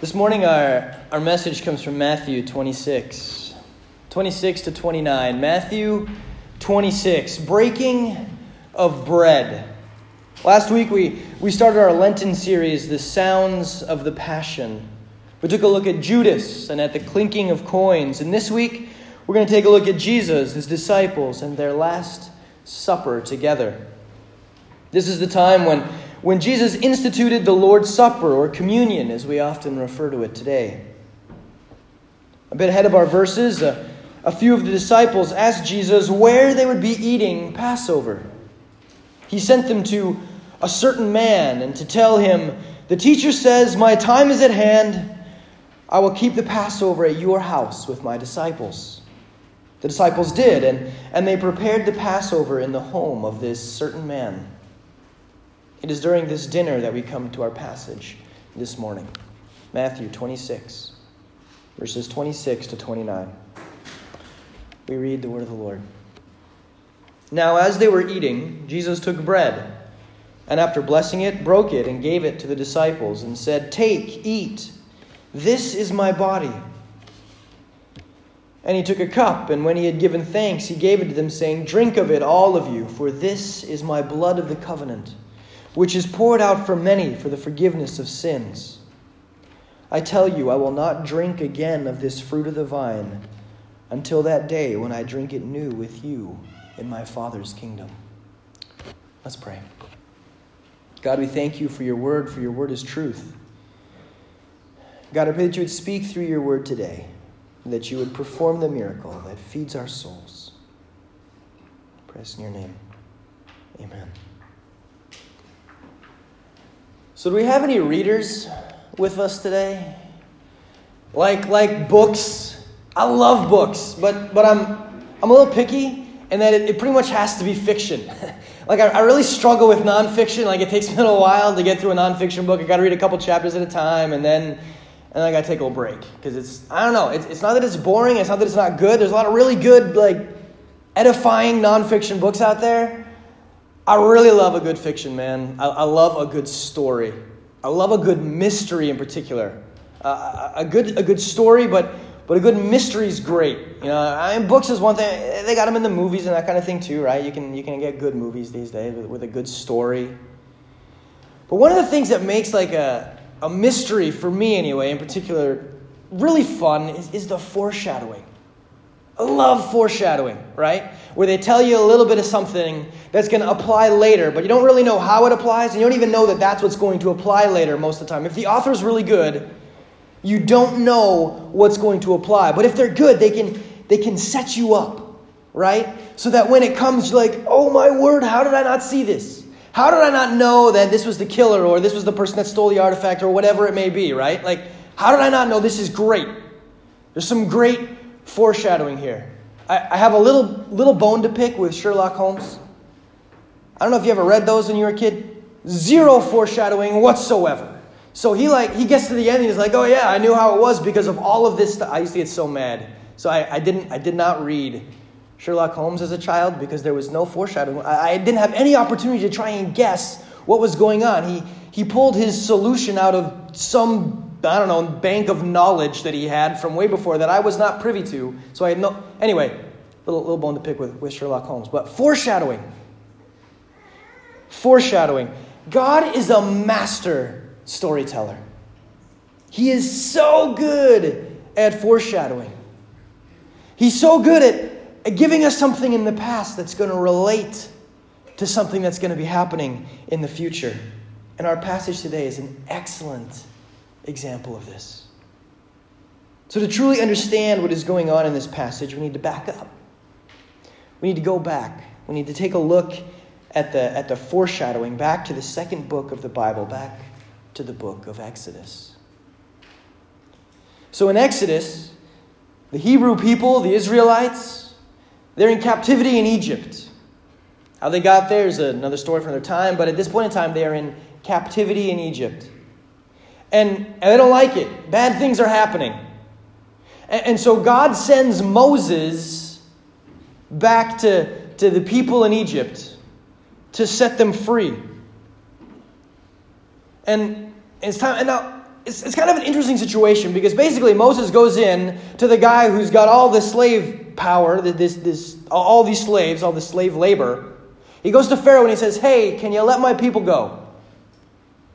This morning, our, our message comes from Matthew 26, 26 to 29. Matthew 26, breaking of bread. Last week, we, we started our Lenten series, The Sounds of the Passion. We took a look at Judas and at the clinking of coins. And this week, we're going to take a look at Jesus, his disciples, and their last supper together. This is the time when when Jesus instituted the Lord's Supper, or communion as we often refer to it today. A bit ahead of our verses, a, a few of the disciples asked Jesus where they would be eating Passover. He sent them to a certain man and to tell him, The teacher says, My time is at hand. I will keep the Passover at your house with my disciples. The disciples did, and, and they prepared the Passover in the home of this certain man. It is during this dinner that we come to our passage this morning Matthew 26, verses 26 to 29. We read the word of the Lord. Now, as they were eating, Jesus took bread, and after blessing it, broke it and gave it to the disciples, and said, Take, eat, this is my body. And he took a cup, and when he had given thanks, he gave it to them, saying, Drink of it, all of you, for this is my blood of the covenant which is poured out for many for the forgiveness of sins. I tell you, I will not drink again of this fruit of the vine until that day when I drink it new with you in my Father's kingdom. Let's pray. God, we thank you for your word, for your word is truth. God, I pray that you would speak through your word today, that you would perform the miracle that feeds our souls. Press in your name. Amen. So, do we have any readers with us today? Like, like books. I love books, but, but I'm, I'm a little picky and that it, it pretty much has to be fiction. like, I, I really struggle with nonfiction. Like, it takes me a little while to get through a nonfiction book. I got to read a couple chapters at a time, and then, and then I got to take a little break. Because it's, I don't know, it's, it's not that it's boring, it's not that it's not good. There's a lot of really good, like, edifying nonfiction books out there. I really love a good fiction, man. I, I love a good story. I love a good mystery in particular. Uh, a good a good story, but but a good mystery is great. You know, I mean, books is one thing. They got them in the movies and that kind of thing too, right? You can you can get good movies these days with, with a good story. But one of the things that makes like a a mystery for me anyway, in particular, really fun is, is the foreshadowing. Love foreshadowing, right? Where they tell you a little bit of something that's going to apply later, but you don't really know how it applies, and you don't even know that that's what's going to apply later most of the time. If the author's really good, you don't know what's going to apply. But if they're good, they can, they can set you up, right? So that when it comes, you're like, oh my word, how did I not see this? How did I not know that this was the killer or this was the person that stole the artifact or whatever it may be, right? Like, how did I not know this is great? There's some great foreshadowing here. I, I have a little, little bone to pick with Sherlock Holmes. I don't know if you ever read those when you were a kid. Zero foreshadowing whatsoever. So he like he gets to the end and he's like, oh yeah, I knew how it was because of all of this stuff. I used to get so mad. So I, I didn't I did not read Sherlock Holmes as a child because there was no foreshadowing. I, I didn't have any opportunity to try and guess what was going on. He he pulled his solution out of some I don't know, bank of knowledge that he had from way before that I was not privy to. So I had no. Anyway, little, little bone to pick with, with Sherlock Holmes. But foreshadowing. Foreshadowing. God is a master storyteller. He is so good at foreshadowing. He's so good at, at giving us something in the past that's going to relate to something that's going to be happening in the future. And our passage today is an excellent example of this. So, to truly understand what is going on in this passage, we need to back up. We need to go back. We need to take a look at the, at the foreshadowing back to the second book of the Bible, back to the book of Exodus. So, in Exodus, the Hebrew people, the Israelites, they're in captivity in Egypt. How they got there is another story from their time, but at this point in time, they are in captivity in Egypt and, and they don't like it. Bad things are happening. And, and so God sends Moses back to, to the people in Egypt to set them free. And it's time, and now it's, it's kind of an interesting situation because basically Moses goes in to the guy who's got all the slave power, this, this, all these slaves, all the slave labor. He goes to Pharaoh and he says, Hey, can you let my people go?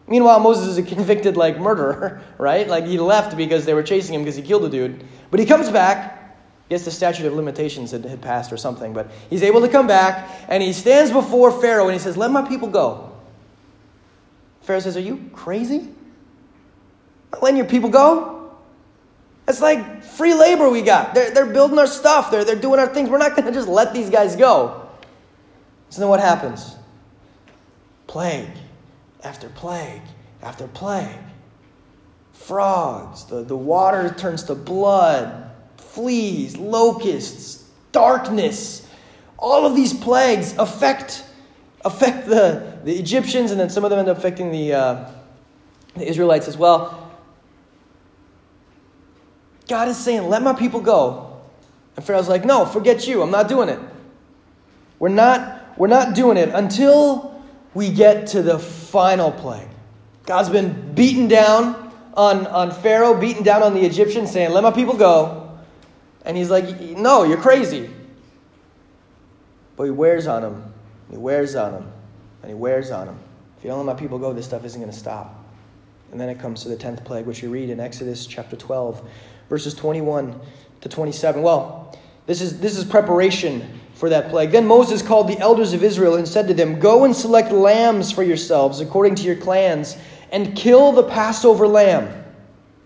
Meanwhile, Moses is a convicted like murderer, right? Like he left because they were chasing him because he killed a dude. But he comes back. I guess the statute of limitations had, had passed or something, but he's able to come back and he stands before Pharaoh and he says, Let my people go. Pharaoh says, Are you crazy? Not letting your people go? It's like free labor we got. They're, they're building our stuff, they're, they're doing our things. We're not going to just let these guys go. So then what happens? Plague after plague after plague. Frogs, the, the water turns to blood, fleas, locusts, darkness. All of these plagues affect, affect the, the Egyptians, and then some of them end up affecting the, uh, the Israelites as well. God is saying, Let my people go. And Pharaoh's like, No, forget you. I'm not doing it. We're not, we're not doing it until we get to the final plague. God's been beaten down on, on Pharaoh, beaten down on the Egyptians, saying, Let my people go. And he's like, No, you're crazy. But he wears on him. He wears on him. And he wears on him. If you don't let my people go, this stuff isn't going to stop. And then it comes to the 10th plague, which you read in Exodus chapter 12 verses 21 to 27. Well, this is, this is preparation for that plague. Then Moses called the elders of Israel and said to them, Go and select lambs for yourselves according to your clans, and kill the Passover lamb.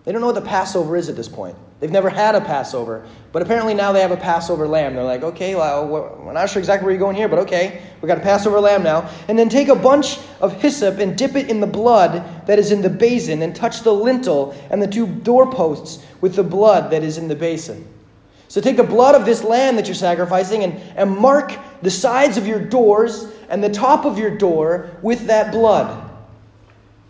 They don't know what the Passover is at this point. They've never had a Passover, but apparently now they have a Passover lamb. They're like, okay, well, we're not sure exactly where you're going here, but okay, we got a Passover lamb now. And then take a bunch of hyssop and dip it in the blood that is in the basin, and touch the lintel and the two doorposts with the blood that is in the basin. So take the blood of this lamb that you're sacrificing and, and mark the sides of your doors and the top of your door with that blood.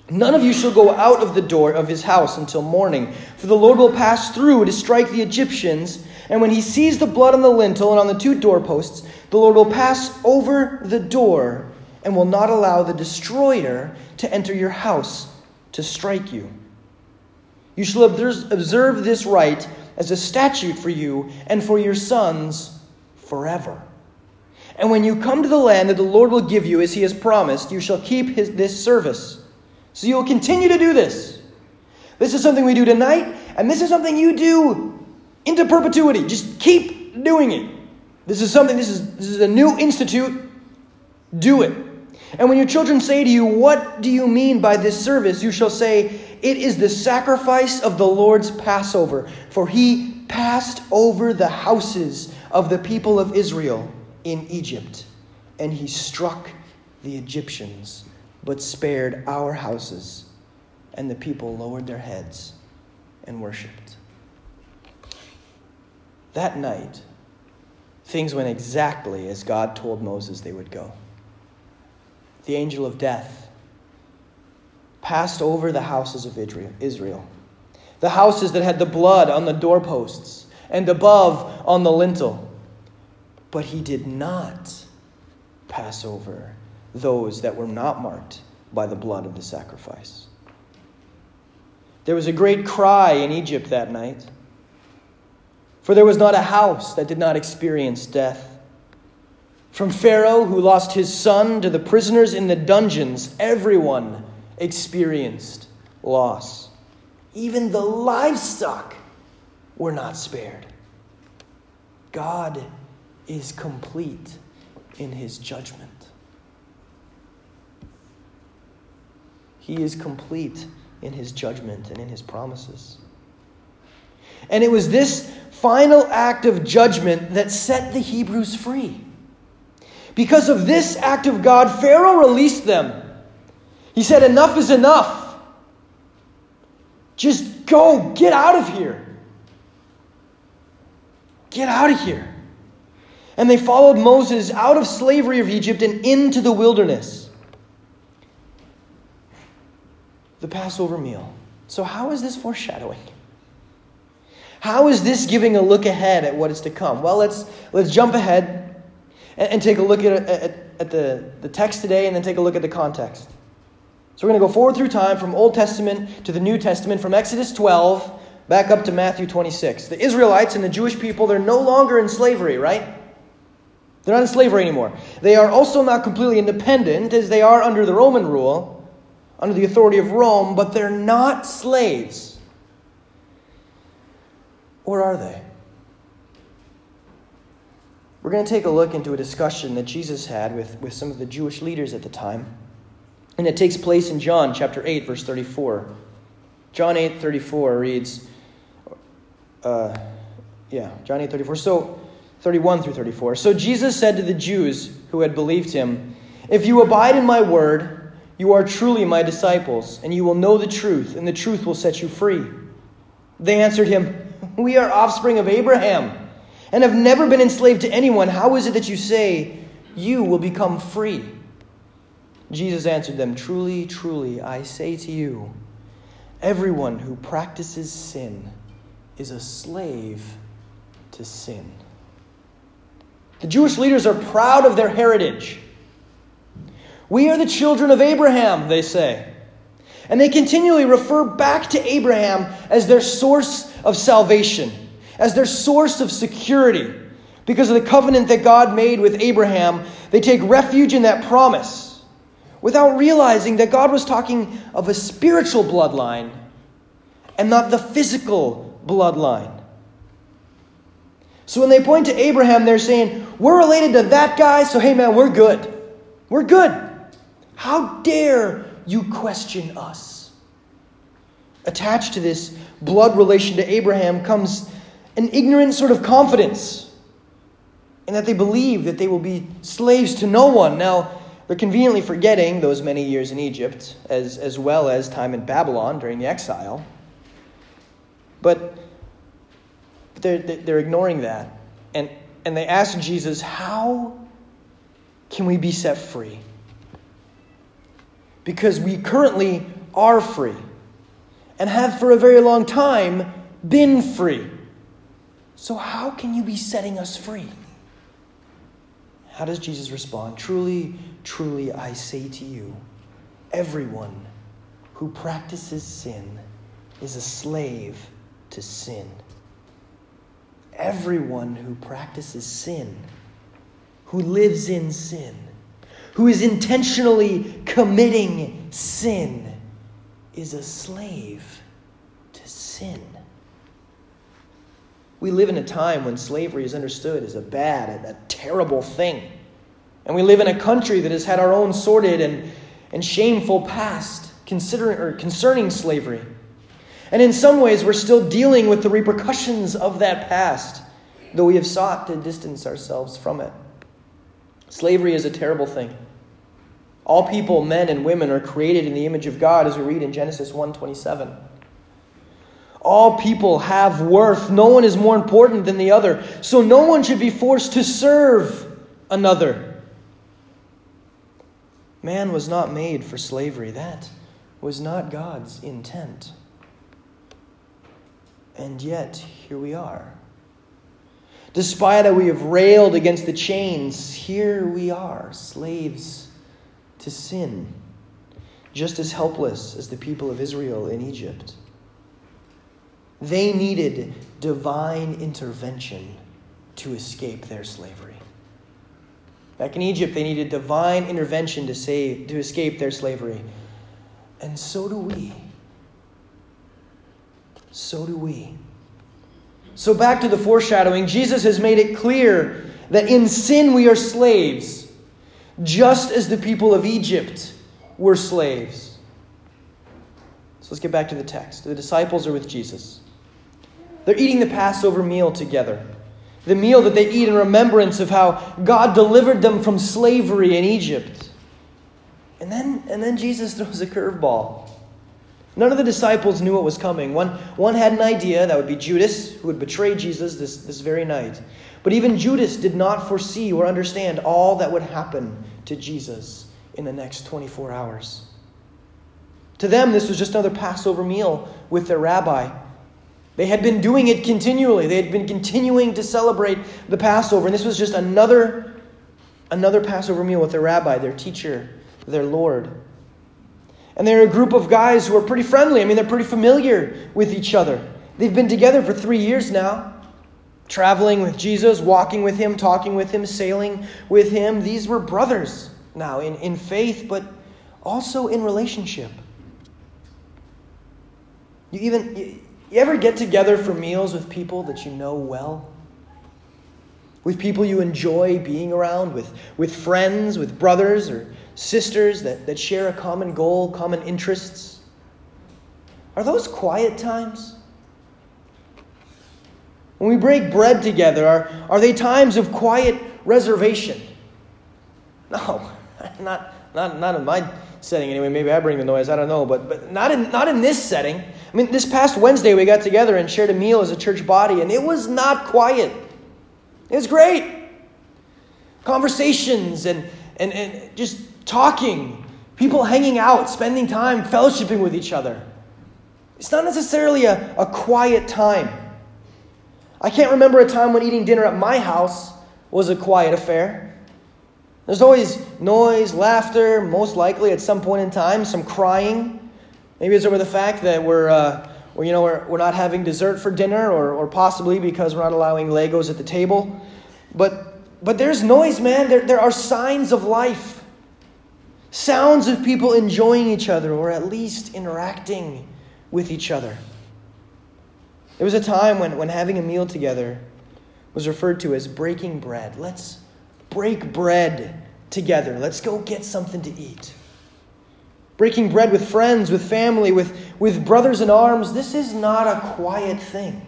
None of you shall go out of the door of his house until morning, for the Lord will pass through to strike the Egyptians. And when he sees the blood on the lintel and on the two doorposts, the Lord will pass over the door and will not allow the destroyer to enter your house to strike you. You shall observe this rite as a statute for you and for your sons forever. And when you come to the land that the Lord will give you as he has promised, you shall keep his, this service. So you will continue to do this. This is something we do tonight, and this is something you do into perpetuity. Just keep doing it. This is something, this is, this is a new institute. Do it. And when your children say to you, What do you mean by this service? you shall say, it is the sacrifice of the Lord's Passover, for he passed over the houses of the people of Israel in Egypt, and he struck the Egyptians, but spared our houses. And the people lowered their heads and worshiped. That night, things went exactly as God told Moses they would go. The angel of death passed over the houses of Israel. The houses that had the blood on the doorposts and above on the lintel. But he did not pass over those that were not marked by the blood of the sacrifice. There was a great cry in Egypt that night, for there was not a house that did not experience death. From Pharaoh, who lost his son, to the prisoners in the dungeons, everyone experienced loss. Even the livestock were not spared. God is complete in his judgment. He is complete in his judgment and in his promises. And it was this final act of judgment that set the Hebrews free. Because of this act of God, Pharaoh released them he said, Enough is enough. Just go, get out of here. Get out of here. And they followed Moses out of slavery of Egypt and into the wilderness. The Passover meal. So, how is this foreshadowing? How is this giving a look ahead at what is to come? Well, let's, let's jump ahead and, and take a look at, at, at the, the text today and then take a look at the context. So we're going to go forward through time from Old Testament to the New Testament, from Exodus 12 back up to Matthew 26. The Israelites and the Jewish people, they're no longer in slavery, right? They're not in slavery anymore. They are also not completely independent, as they are under the Roman rule, under the authority of Rome, but they're not slaves. Or are they? We're going to take a look into a discussion that Jesus had with, with some of the Jewish leaders at the time. And it takes place in John chapter 8, verse 34. John 8, 34 reads, uh, yeah, John 8, 34. So, 31 through 34. So Jesus said to the Jews who had believed him, If you abide in my word, you are truly my disciples, and you will know the truth, and the truth will set you free. They answered him, We are offspring of Abraham, and have never been enslaved to anyone. How is it that you say, You will become free? Jesus answered them, Truly, truly, I say to you, everyone who practices sin is a slave to sin. The Jewish leaders are proud of their heritage. We are the children of Abraham, they say. And they continually refer back to Abraham as their source of salvation, as their source of security. Because of the covenant that God made with Abraham, they take refuge in that promise without realizing that God was talking of a spiritual bloodline and not the physical bloodline. So when they point to Abraham, they're saying, We're related to that guy, so hey man, we're good. We're good. How dare you question us? Attached to this blood relation to Abraham comes an ignorant sort of confidence in that they believe that they will be slaves to no one. Now, they're conveniently forgetting those many years in Egypt, as, as well as time in Babylon during the exile. But they're, they're ignoring that. And, and they ask Jesus, How can we be set free? Because we currently are free and have for a very long time been free. So, how can you be setting us free? How does Jesus respond? Truly, truly, I say to you, everyone who practices sin is a slave to sin. Everyone who practices sin, who lives in sin, who is intentionally committing sin, is a slave to sin. We live in a time when slavery is understood as a bad, a terrible thing. And we live in a country that has had our own sordid and, and shameful past considering, or concerning slavery. And in some ways, we're still dealing with the repercussions of that past, though we have sought to distance ourselves from it. Slavery is a terrible thing. All people, men and women, are created in the image of God, as we read in Genesis 1:27. All people have worth. No one is more important than the other. So no one should be forced to serve another. Man was not made for slavery. That was not God's intent. And yet, here we are. Despite that we have railed against the chains, here we are, slaves to sin, just as helpless as the people of Israel in Egypt. They needed divine intervention to escape their slavery. Back in Egypt, they needed divine intervention to, save, to escape their slavery. And so do we. So do we. So, back to the foreshadowing, Jesus has made it clear that in sin we are slaves, just as the people of Egypt were slaves. So, let's get back to the text. The disciples are with Jesus. They're eating the Passover meal together. The meal that they eat in remembrance of how God delivered them from slavery in Egypt. And then, and then Jesus throws a curveball. None of the disciples knew what was coming. One, one had an idea, that would be Judas, who would betray Jesus this, this very night. But even Judas did not foresee or understand all that would happen to Jesus in the next 24 hours. To them, this was just another Passover meal with their rabbi. They had been doing it continually. They had been continuing to celebrate the Passover. And this was just another, another Passover meal with their rabbi, their teacher, their Lord. And they're a group of guys who are pretty friendly. I mean, they're pretty familiar with each other. They've been together for three years now, traveling with Jesus, walking with him, talking with him, sailing with him. These were brothers now in, in faith, but also in relationship. You even you, you ever get together for meals with people that you know well? With people you enjoy being around, with, with friends, with brothers or sisters that, that share a common goal, common interests? Are those quiet times? When we break bread together, are, are they times of quiet reservation? No, not, not, not in my setting anyway. Maybe I bring the noise, I don't know, but, but not, in, not in this setting. I mean, this past Wednesday we got together and shared a meal as a church body, and it was not quiet. It was great. Conversations and, and, and just talking, people hanging out, spending time, fellowshipping with each other. It's not necessarily a, a quiet time. I can't remember a time when eating dinner at my house was a quiet affair. There's always noise, laughter, most likely at some point in time, some crying. Maybe it's over the fact that we're, uh, you know, we're, we're not having dessert for dinner, or, or possibly because we're not allowing Legos at the table. But, but there's noise, man. There, there are signs of life. Sounds of people enjoying each other or at least interacting with each other. There was a time when, when having a meal together was referred to as breaking bread. Let's break bread together. Let's go get something to eat. Breaking bread with friends, with family, with, with brothers in arms, this is not a quiet thing.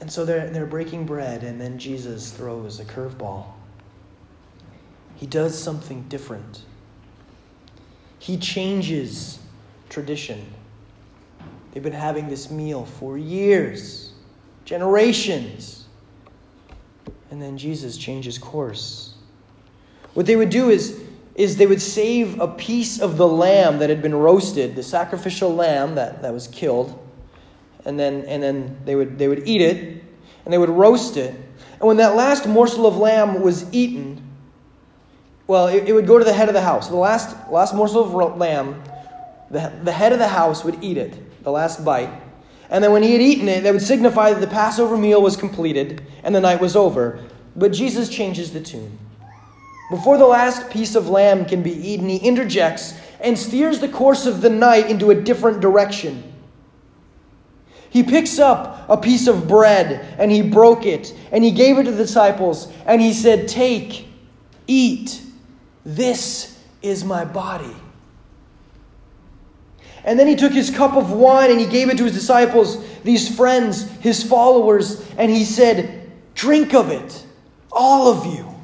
And so they're, they're breaking bread, and then Jesus throws a curveball. He does something different. He changes tradition. They've been having this meal for years, generations. And then Jesus changes course. What they would do is, is they would save a piece of the lamb that had been roasted, the sacrificial lamb that, that was killed, and then, and then they, would, they would eat it, and they would roast it. And when that last morsel of lamb was eaten, well, it, it, would go to the head of the house. The last, last morsel of lamb, the, the head of the house would eat it, the last bite. And then when he had eaten it, that would signify that the Passover meal was completed and the night was over. But Jesus changes the tune. Before the last piece of lamb can be eaten, he interjects and steers the course of the night into a different direction. He picks up a piece of bread and he broke it and he gave it to the disciples and he said, Take, eat. This is my body. And then he took his cup of wine and he gave it to his disciples, these friends, his followers, and he said, Drink of it, all of you.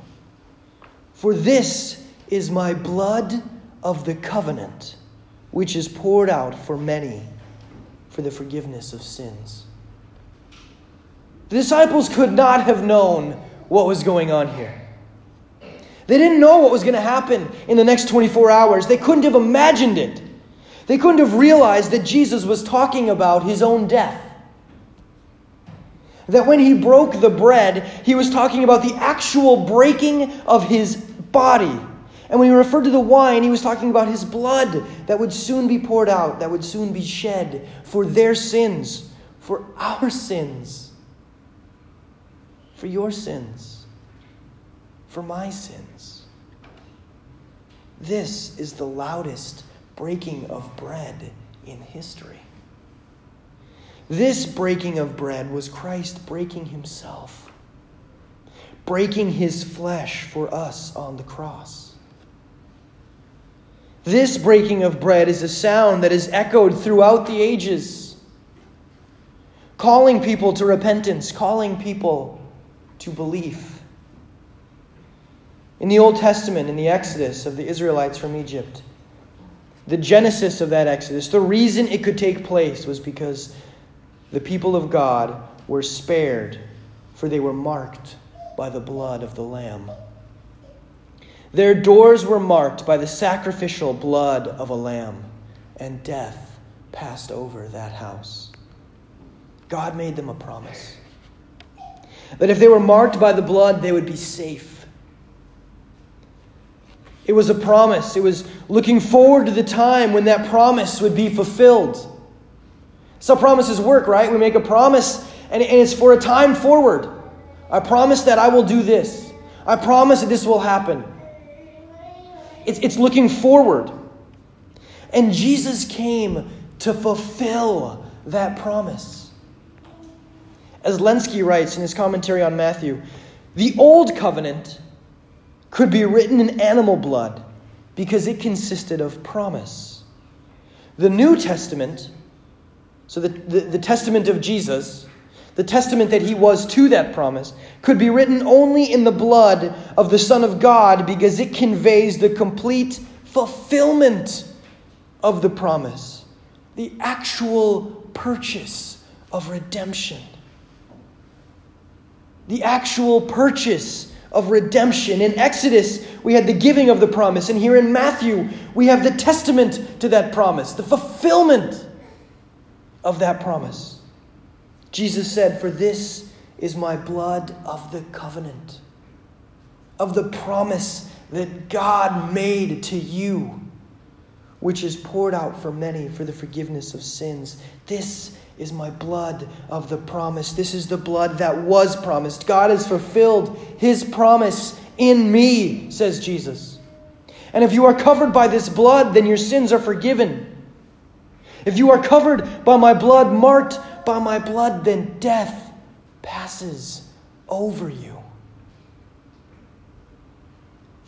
For this is my blood of the covenant, which is poured out for many for the forgiveness of sins. The disciples could not have known what was going on here. They didn't know what was going to happen in the next 24 hours. They couldn't have imagined it. They couldn't have realized that Jesus was talking about his own death. That when he broke the bread, he was talking about the actual breaking of his body. And when he referred to the wine, he was talking about his blood that would soon be poured out, that would soon be shed for their sins, for our sins, for your sins for my sins. This is the loudest breaking of bread in history. This breaking of bread was Christ breaking himself, breaking his flesh for us on the cross. This breaking of bread is a sound that is echoed throughout the ages, calling people to repentance, calling people to belief. In the Old Testament, in the Exodus of the Israelites from Egypt, the genesis of that Exodus, the reason it could take place was because the people of God were spared, for they were marked by the blood of the Lamb. Their doors were marked by the sacrificial blood of a lamb, and death passed over that house. God made them a promise that if they were marked by the blood, they would be safe It was a promise. It was looking forward to the time when that promise would be fulfilled. So promises work, right? We make a promise and it's for a time forward. I promise that I will do this. I promise that this will happen. It's, it's looking forward. And Jesus came to fulfill that promise. As Lenski writes in his commentary on Matthew, the old covenant could be written in animal blood because it consisted of promise. The New Testament, so the, the, the, testament of Jesus, the testament that he was to that promise, could be written only in the blood of the Son of God because it conveys the complete fulfillment of the promise, the actual purchase of redemption. The actual purchase of redemption. In Exodus, we had the giving of the promise, and here in Matthew, we have the testament to that promise, the fulfillment of that promise. Jesus said, For this is my blood of the covenant, of the promise that God made to you, which is poured out for many for the forgiveness of sins. This is my blood of the promise. This is the blood that was promised. God has fulfilled his promise in me, says Jesus. And if you are covered by this blood, then your sins are forgiven. If you are covered by my blood, marked by my blood, then death passes over you.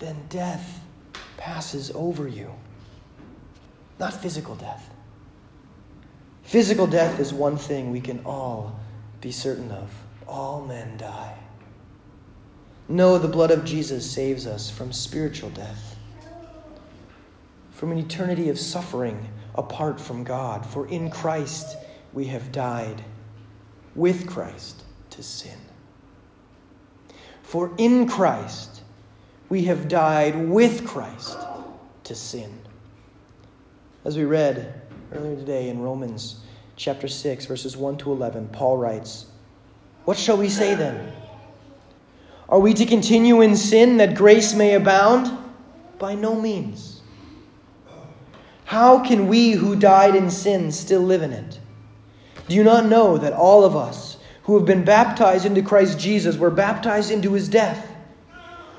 Then death passes over you. Not physical death Physical death is one thing we can all be certain of. All men die. No, the blood of Jesus saves us from spiritual death, from an eternity of suffering apart from God. For in Christ we have died with Christ to sin. For in Christ we have died with Christ to sin. As we read, earlier today in Romans chapter 6, verses 1 to 11, Paul writes, What shall we say then? Are we to continue in sin that grace may abound? By no means. How can we who died in sin still live in it? Do you not know that all of us who have been baptized into Christ Jesus were baptized into his death?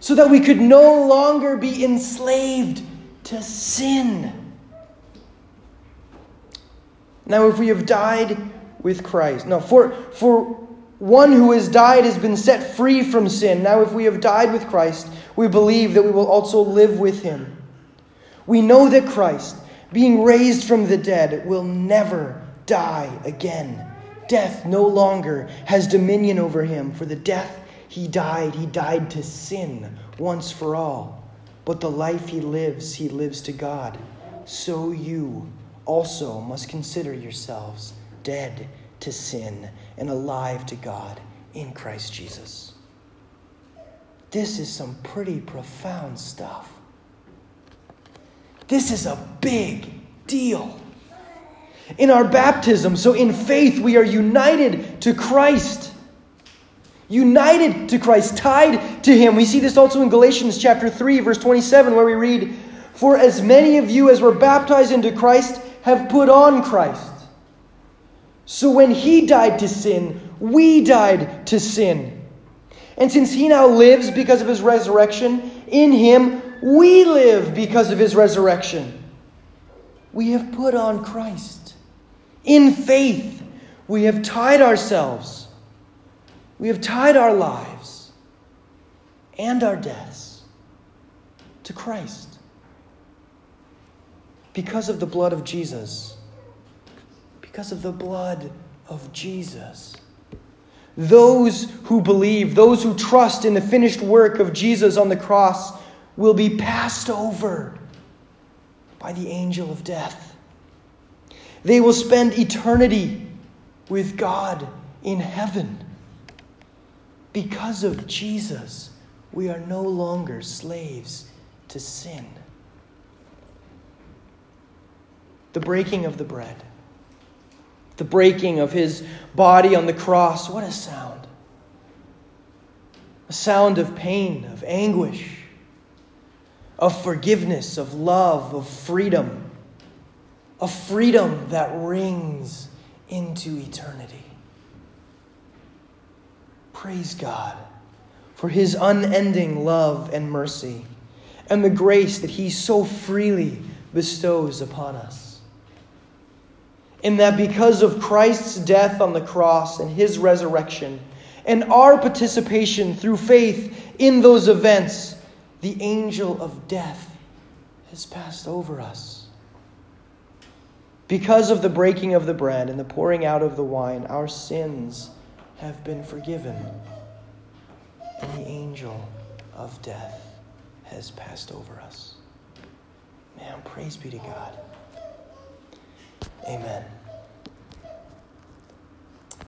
so that we could no longer be enslaved to sin. Now, if we have died with Christ, now for, for one who has died has been set free from sin. Now, if we have died with Christ, we believe that we will also live with him. We know that Christ, being raised from the dead, will never die again. Death no longer has dominion over him, for the death he died. He died to sin once for all. But the life he lives, he lives to God. So you also must consider yourselves dead to sin and alive to God in Christ Jesus. This is some pretty profound stuff. This is a big deal. In our baptism, so in faith, we are united to Christ united to Christ, tied to Him. We see this also in Galatians chapter 3, verse 27, where we read, For as many of you as were baptized into Christ have put on Christ. So when He died to sin, we died to sin. And since He now lives because of His resurrection, in Him we live because of His resurrection. We have put on Christ. In faith, we have tied ourselves we have tied our lives and our deaths to Christ because of the blood of Jesus. Because of the blood of Jesus. Those who believe, those who trust in the finished work of Jesus on the cross, will be passed over by the angel of death. They will spend eternity with God in heaven. Because of Jesus, we are no longer slaves to sin. The breaking of the bread, the breaking of his body on the cross, what a sound! A sound of pain, of anguish, of forgiveness, of love, of freedom, a freedom that rings into eternity. Praise God for his unending love and mercy and the grace that he so freely bestows upon us. In that because of Christ's death on the cross and his resurrection, and our participation through faith in those events, the angel of death has passed over us. Because of the breaking of the bread and the pouring out of the wine, our sins have been forgiven, and the angel of death has passed over us. Man, praise be to God. Amen.